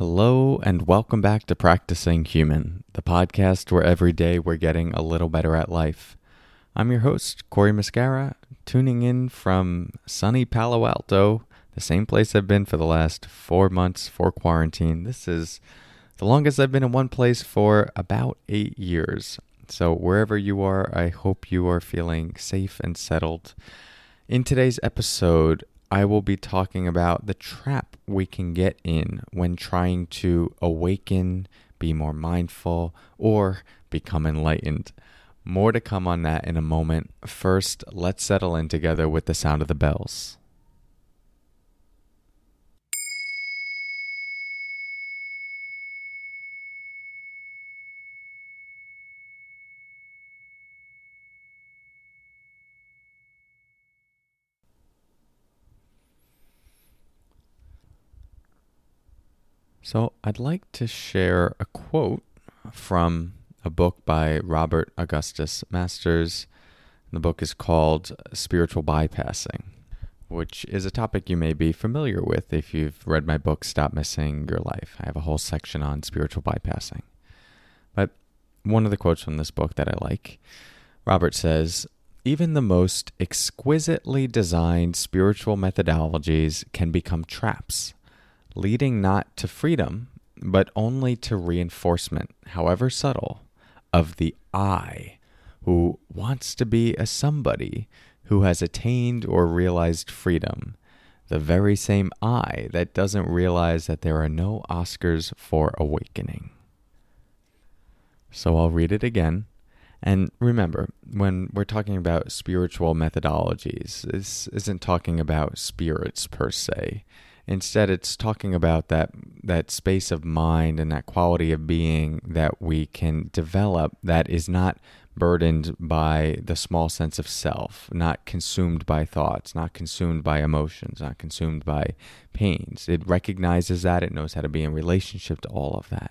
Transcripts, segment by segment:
Hello, and welcome back to Practicing Human, the podcast where every day we're getting a little better at life. I'm your host, Cory Muscara, tuning in from sunny Palo Alto, the same place I've been for the last four months for quarantine. This is the longest I've been in one place for about eight years. So, wherever you are, I hope you are feeling safe and settled. In today's episode, I will be talking about the trap we can get in when trying to awaken, be more mindful, or become enlightened. More to come on that in a moment. First, let's settle in together with the sound of the bells. So, I'd like to share a quote from a book by Robert Augustus Masters. The book is called Spiritual Bypassing, which is a topic you may be familiar with if you've read my book, Stop Missing Your Life. I have a whole section on spiritual bypassing. But one of the quotes from this book that I like, Robert says, even the most exquisitely designed spiritual methodologies can become traps leading not to freedom, but only to reinforcement, however subtle, of the I, who wants to be a somebody who has attained or realized freedom, the very same I that doesn't realize that there are no Oscars for awakening. So I'll read it again. And remember, when we're talking about spiritual methodologies, this isn't talking about spirits per se. Instead, it's talking about that that space of mind and that quality of being that we can develop that is not burdened by the small sense of self, not consumed by thoughts, not consumed by emotions, not consumed by pains. It recognizes that, it knows how to be in relationship to all of that.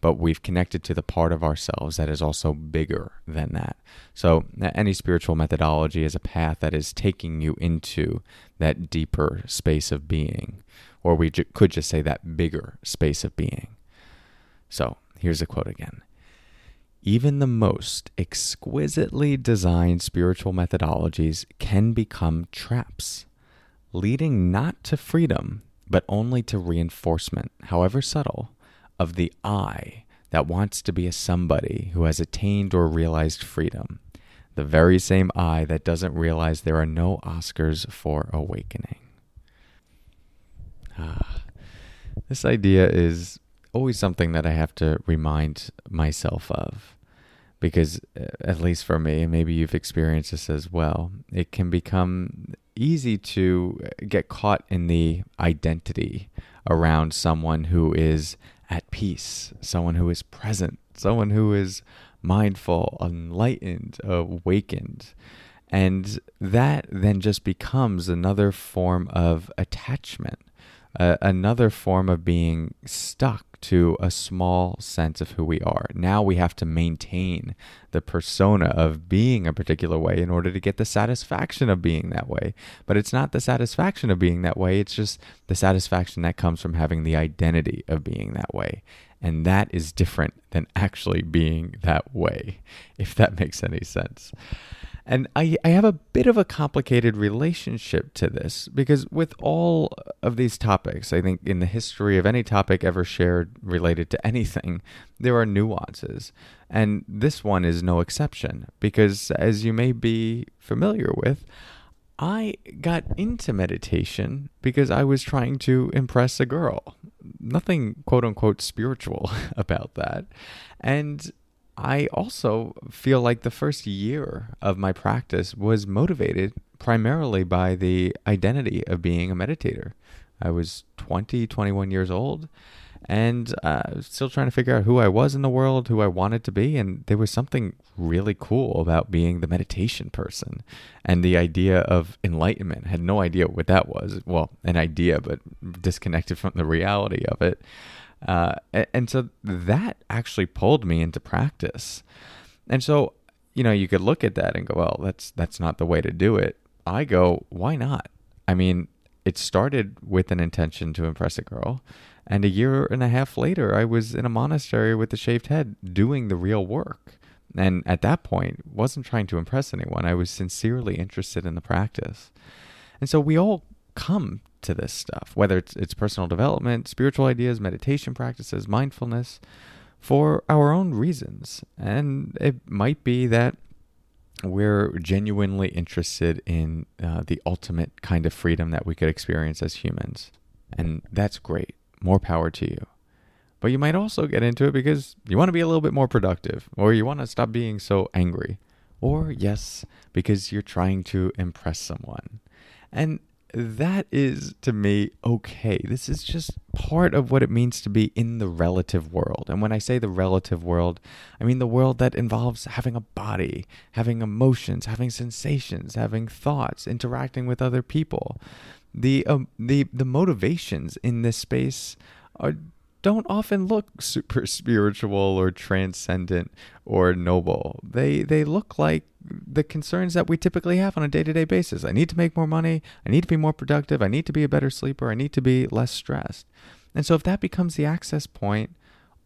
But we've connected to the part of ourselves that is also bigger than that. So, any spiritual methodology is a path that is taking you into that deeper space of being, or we ju- could just say that bigger space of being. So, here's a quote again. Even the most exquisitely designed spiritual methodologies can become traps, leading not to freedom, but only to reinforcement, however subtle, of the I that wants to be a somebody who has attained or realized freedom, the very same I that doesn't realize there are no Oscars for awakening. Ah, this idea is always something that I have to remind myself of because, uh, at least for me, and maybe you've experienced this as well, it can become easy to get caught in the identity around someone who is at peace, someone who is present, someone who is mindful, enlightened, awakened. And that then just becomes another form of attachment another form of being stuck to a small sense of who we are. Now we have to maintain the persona of being a particular way in order to get the satisfaction of being that way. But it's not the satisfaction of being that way, it's just the satisfaction that comes from having the identity of being that way. And that is different than actually being that way, if that makes any sense. And I, I have a bit of a complicated relationship to this because, with all of these topics, I think in the history of any topic ever shared related to anything, there are nuances. And this one is no exception because, as you may be familiar with, I got into meditation because I was trying to impress a girl. Nothing quote unquote spiritual about that. And I also feel like the first year of my practice was motivated primarily by the identity of being a meditator. I was 20, 21 years old and uh, still trying to figure out who I was in the world, who I wanted to be. And there was something really cool about being the meditation person and the idea of enlightenment. I had no idea what that was. Well, an idea, but disconnected from the reality of it. Uh, and so that actually pulled me into practice. And so, you know, you could look at that and go, well, that's that's not the way to do it. I go, why not? I mean, it started with an intention to impress a girl, And a year and a half later, I was in a monastery with a shaved head doing the real work. And at that point, wasn't trying to impress anyone. I was sincerely interested in the practice. And so we all come to this stuff, whether it's, it's personal development, spiritual ideas, meditation practices, mindfulness, for our own reasons. And it might be that we're genuinely interested in uh, the ultimate kind of freedom that we could experience as humans. And that's great. More power to you. But you might also get into it because you want to be a little bit more productive, or you want to stop being so angry, or yes, because you're trying to impress someone. And that is to me okay. This is just part of what it means to be in the relative world. And when I say the relative world, I mean the world that involves having a body, having emotions, having sensations, having thoughts, interacting with other people. The um, the the motivations in this space are don't often look super spiritual or transcendent or noble. They they look like the concerns that we typically have on a day-to-day basis. I need to make more money, I need to be more productive, I need to be a better sleeper, I need to be less stressed. And so if that becomes the access point,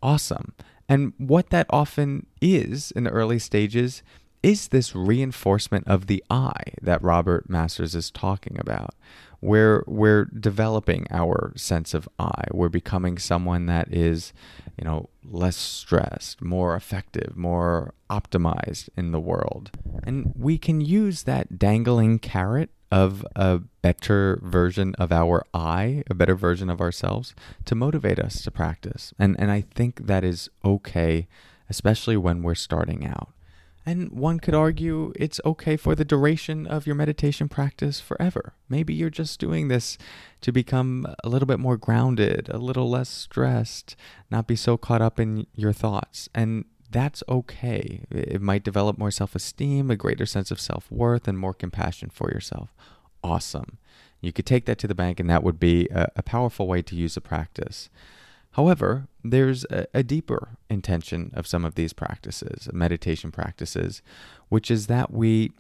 awesome. And what that often is in the early stages is this reinforcement of the I that Robert Masters is talking about we're we're developing our sense of I. We're becoming someone that is, you know, less stressed, more effective, more optimized in the world. And we can use that dangling carrot of a better version of our I, a better version of ourselves, to motivate us to practice. And and I think that is okay, especially when we're starting out. And one could argue it's okay for the duration of your meditation practice forever. Maybe you're just doing this to become a little bit more grounded, a little less stressed, not be so caught up in your thoughts. And that's okay. It might develop more self esteem, a greater sense of self worth, and more compassion for yourself. Awesome. You could take that to the bank, and that would be a, a powerful way to use a practice. However, there's a, a, deeper intention of some of these practices, meditation practices, which is that we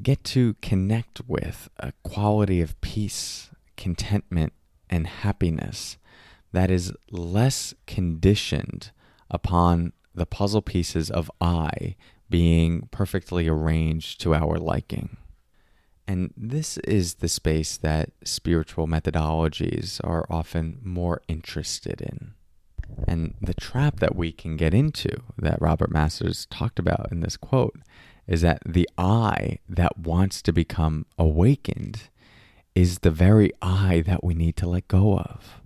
get to connect with a quality of peace, contentment, and happiness that is less conditioned upon the puzzle pieces of I being perfectly arranged to our liking. And this is the space that spiritual methodologies are often more interested in. And the trap that we can get into, that Robert Masters talked about in this quote, is that the I that wants to become awakened is the very I that we need to let go of.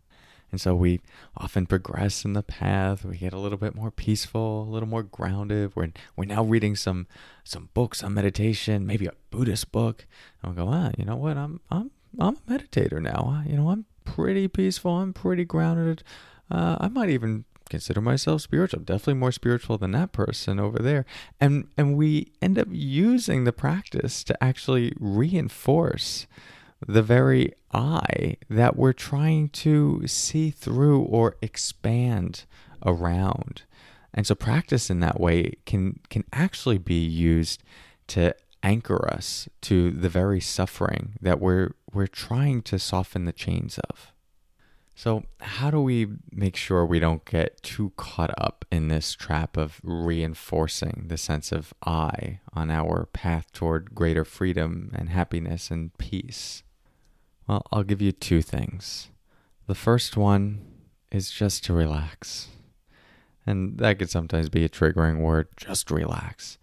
And so we often progress in the path. We get a little bit more peaceful, a little more grounded. We're, we're now reading some some books on meditation, maybe a Buddhist book. And we'll go, ah, you know what? I'm I'm I'm a meditator now. You know, I'm pretty peaceful. I'm pretty grounded. Uh, I might even consider myself spiritual. Definitely more spiritual than that person over there. And and we end up using the practice to actually reinforce the very I that we're trying to see through or expand around. And so practice in that way can can actually be used to anchor us to the very suffering that we're we're trying to soften the chains of. So, how do we make sure we don't get too caught up in this trap of reinforcing the sense of I on our path toward greater freedom and happiness and peace? Well, I'll give you two things. The first one is just to relax. And that could sometimes be a triggering word, just relax.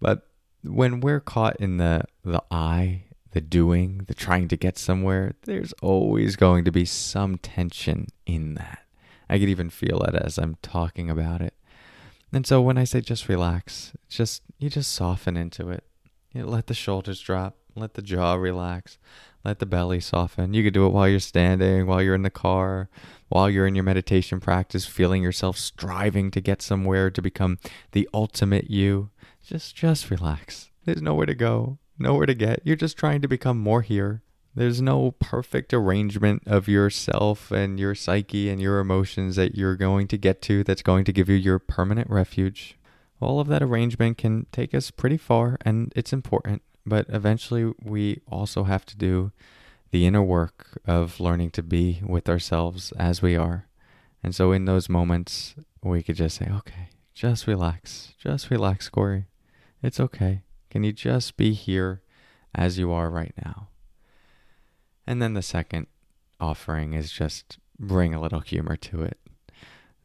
But when we're caught in the the I the doing, the trying to get somewhere, there's always going to be some tension in that. I could even feel it as I'm talking about it. And so when I say just relax, just you just soften into it. You let the shoulders drop, let the jaw relax, let the belly soften. You could do it while you're standing, while you're in the car, while you're in your meditation practice, feeling yourself striving to get somewhere to become the ultimate you. Just just relax. There's nowhere to go nowhere to get. You're just trying to become more here. There's no perfect arrangement of yourself and your psyche and your emotions that you're going to get to that's going to give you your permanent refuge. All of that arrangement can take us pretty far and it's important, but eventually we also have to do the inner work of learning to be with ourselves as we are And so in those moments, we could just say, okay, just relax. Just relax, Cory. It's okay. Can you just be here as you are right now? And then the second offering is just bring a little humor to it.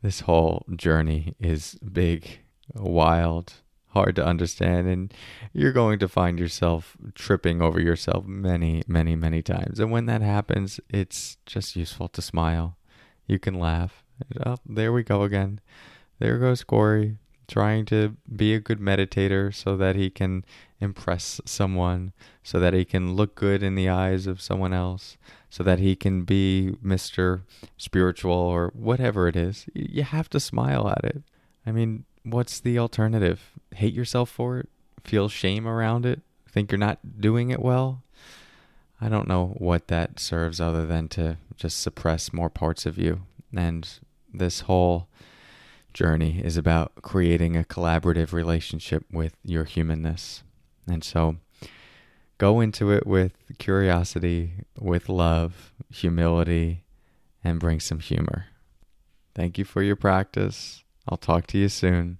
This whole journey is big, wild, hard to understand, and you're going to find yourself tripping over yourself many, many, many times. And when that happens, it's just useful to smile. You can laugh. Oh, there we go again. There goes Cory trying to be a good meditator so that he can impress someone, so that he can look good in the eyes of someone else, so that he can be Mr. Spiritual or whatever it is. You have to smile at it. I mean, what's the alternative? Hate yourself for it? Feel shame around it? Think you're not doing it well? I don't know what that serves other than to just suppress more parts of you. And this whole journey is about creating a collaborative relationship with your humanness. And so go into it with curiosity, with love, humility, and bring some humor. Thank you for your practice. I'll talk to you soon.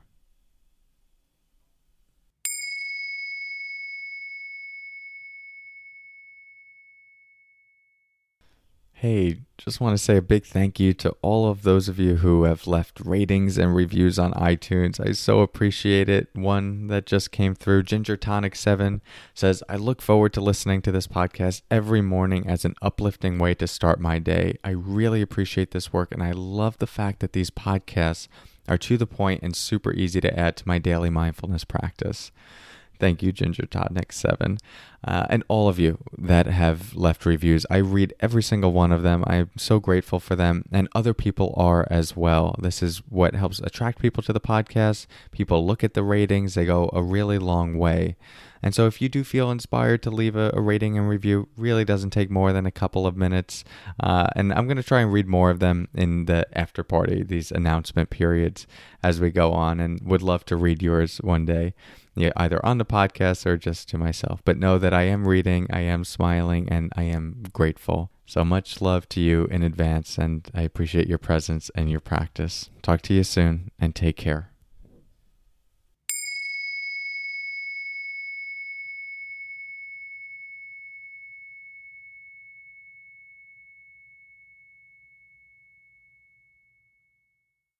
Hey, just want to say a big thank you to all of those of you who have left ratings and reviews on iTunes. I so appreciate it. One that just came through, Ginger Tonic 7, says, I look forward to listening to this podcast every morning as an uplifting way to start my day. I really appreciate this work, and I love the fact that these podcasts are to the point and super easy to add to my daily mindfulness practice. Thank you, Ginger Totnik 7 uh, and all of you that have left reviews. I read every single one of them. I'm so grateful for them, and other people are as well. This is what helps attract people to the podcast. People look at the ratings, they go a really long way. And so, if you do feel inspired to leave a, a rating and review, really doesn't take more than a couple of minutes. Uh, and I'm going to try and read more of them in the after party, these announcement periods as we go on, and would love to read yours one day yeah, either on the podcast or just to myself. But know that I am reading, I am smiling, and I am grateful. So much love to you in advance, and I appreciate your presence and your practice. Talk to you soon, and take care.